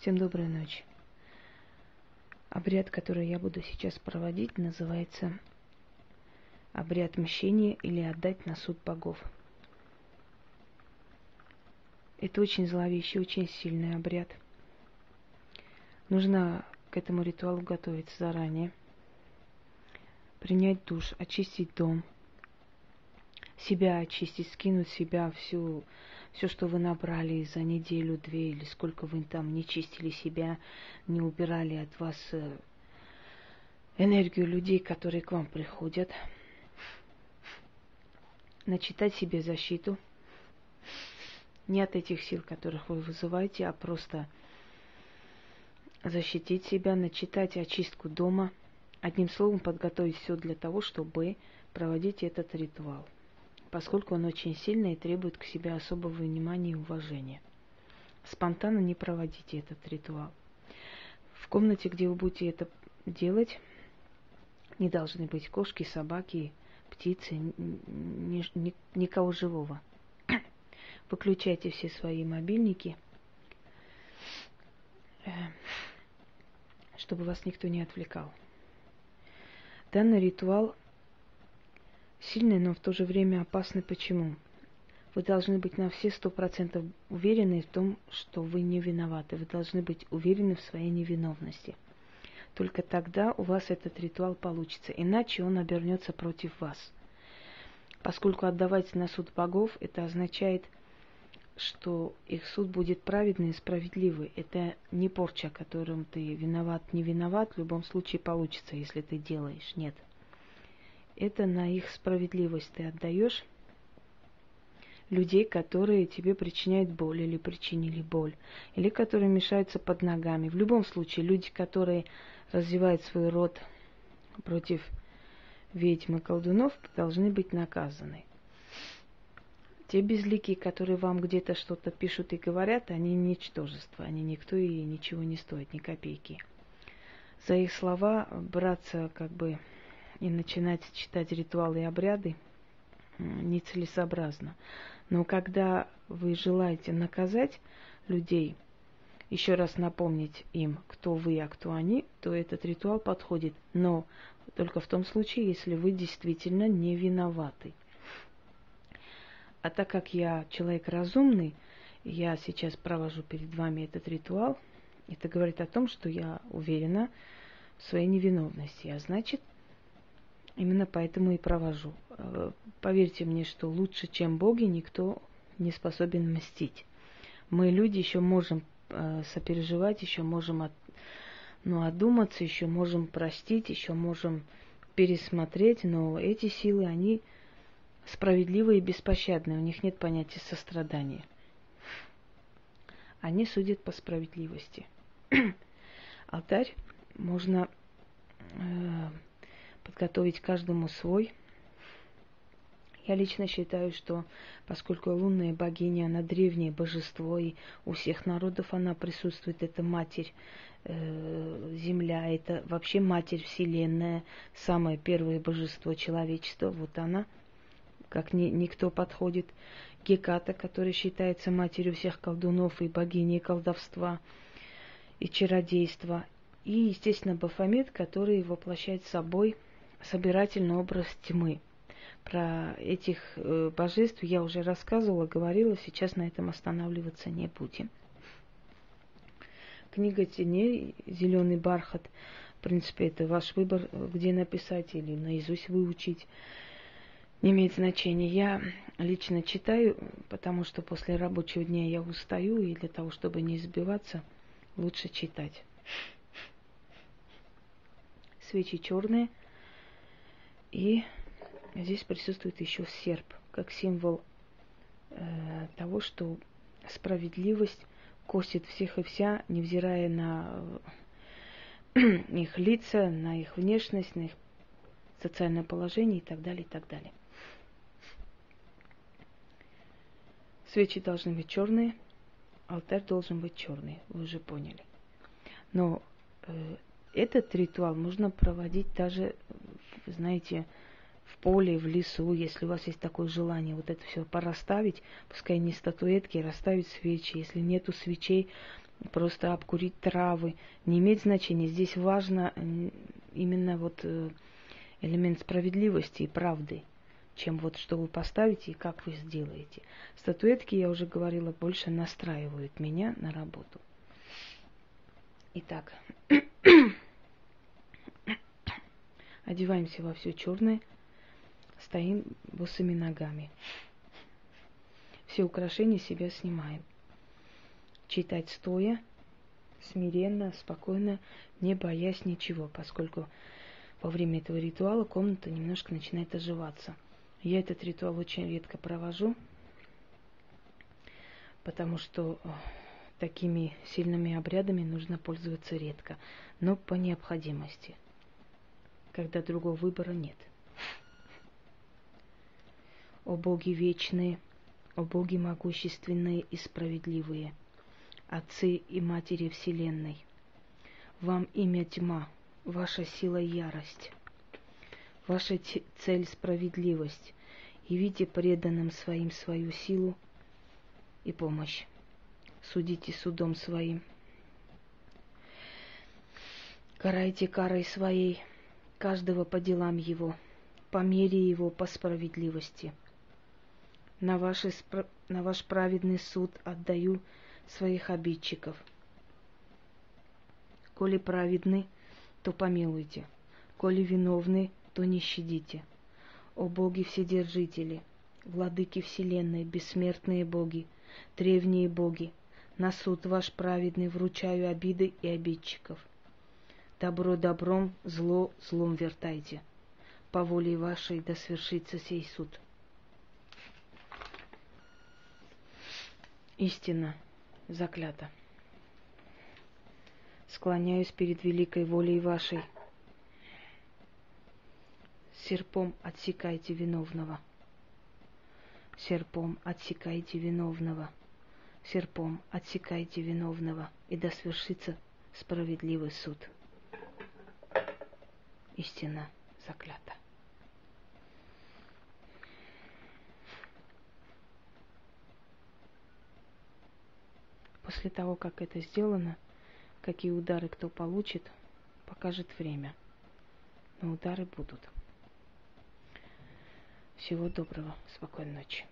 Всем доброй ночи. Обряд, который я буду сейчас проводить, называется обряд мщения или отдать на суд богов. Это очень зловещий, очень сильный обряд. Нужно к этому ритуалу готовиться заранее. Принять душ, очистить дом, себя очистить, скинуть себя всю все, что вы набрали за неделю-две или сколько вы там не чистили себя, не убирали от вас э, энергию людей, которые к вам приходят, начитать себе защиту, не от этих сил, которых вы вызываете, а просто защитить себя, начитать очистку дома, одним словом подготовить все для того, чтобы проводить этот ритуал – поскольку он очень сильный и требует к себе особого внимания и уважения. Спонтанно не проводите этот ритуал. В комнате, где вы будете это делать, не должны быть кошки, собаки, птицы, ни, ни, никого живого. Выключайте все свои мобильники, э, чтобы вас никто не отвлекал. Данный ритуал Сильный, но в то же время опасный. Почему? Вы должны быть на все сто процентов уверены в том, что вы не виноваты. Вы должны быть уверены в своей невиновности. Только тогда у вас этот ритуал получится. Иначе он обернется против вас. Поскольку отдавать на суд богов, это означает, что их суд будет праведный и справедливый. Это не порча, которым ты виноват, не виноват. В любом случае получится, если ты делаешь. Нет это на их справедливость ты отдаешь людей, которые тебе причиняют боль или причинили боль, или которые мешаются под ногами. В любом случае, люди, которые развивают свой род против ведьм и колдунов, должны быть наказаны. Те безликие, которые вам где-то что-то пишут и говорят, они ничтожество, они никто и ничего не стоят, ни копейки. За их слова браться как бы и начинать читать ритуалы и обряды нецелесообразно. Но когда вы желаете наказать людей, еще раз напомнить им, кто вы, а кто они, то этот ритуал подходит. Но только в том случае, если вы действительно не виноваты. А так как я человек разумный, я сейчас провожу перед вами этот ритуал, это говорит о том, что я уверена в своей невиновности. А значит, Именно поэтому и провожу. Э, поверьте мне, что лучше, чем боги, никто не способен мстить. Мы люди еще можем э, сопереживать, еще можем от, ну, одуматься, еще можем простить, еще можем пересмотреть, но эти силы, они справедливые и беспощадные, у них нет понятия сострадания. Они судят по справедливости. Алтарь можно э, подготовить каждому свой. Я лично считаю, что поскольку лунная богиня, она древнее божество, и у всех народов она присутствует, это матерь э, Земля, это вообще матерь Вселенная, самое первое божество человечества, вот она, как ни, никто подходит. Геката, которая считается матерью всех колдунов и богиней колдовства и чародейства. И, естественно, Бафомет, который воплощает собой – собирательный образ тьмы. Про этих э, божеств я уже рассказывала, говорила, сейчас на этом останавливаться не будем. Книга теней, зеленый бархат, в принципе, это ваш выбор, где написать или наизусть выучить, не имеет значения. Я лично читаю, потому что после рабочего дня я устаю, и для того, чтобы не избиваться, лучше читать. Свечи черные – и здесь присутствует еще серп, как символ э, того, что справедливость косит всех и вся, невзирая на э, их лица, на их внешность, на их социальное положение и так далее, и так далее. Свечи должны быть черные, алтарь должен быть черный, вы уже поняли. Но э, этот ритуал можно проводить даже, знаете, в поле, в лесу, если у вас есть такое желание, вот это все порасставить, пускай не статуэтки, расставить свечи. Если нету свечей, просто обкурить травы. Не имеет значения. Здесь важно именно вот э, элемент справедливости и правды, чем вот что вы поставите и как вы сделаете. Статуэтки, я уже говорила, больше настраивают меня на работу. Итак, одеваемся во все черное, стоим босыми ногами. Все украшения себя снимаем. Читать стоя, смиренно, спокойно, не боясь ничего, поскольку во время этого ритуала комната немножко начинает оживаться. Я этот ритуал очень редко провожу, потому что э, такими сильными обрядами нужно пользоваться редко, но по необходимости, когда другого выбора нет. О боги вечные, о боги могущественные и справедливые, отцы и матери Вселенной, вам имя тьма, ваша сила ярость, ваша цель справедливость, явите преданным своим свою силу и помощь. Судите судом своим. Карайте карой своей каждого по делам его, по мере его, по справедливости – на, ваши, на ваш праведный суд отдаю своих обидчиков. Коли праведны, то помилуйте, коли виновны, то не щадите. О боги вседержители, владыки вселенной, бессмертные боги, древние боги, на суд ваш праведный вручаю обиды и обидчиков. Добро добром, зло злом вертайте. По воле вашей да свершится сей суд. Истина заклята. Склоняюсь перед великой волей вашей. Серпом отсекайте виновного. Серпом отсекайте виновного. Серпом отсекайте виновного, и да свершится справедливый суд. Истина заклята. После того, как это сделано, какие удары кто получит, покажет время. Но удары будут. Всего доброго, спокойной ночи.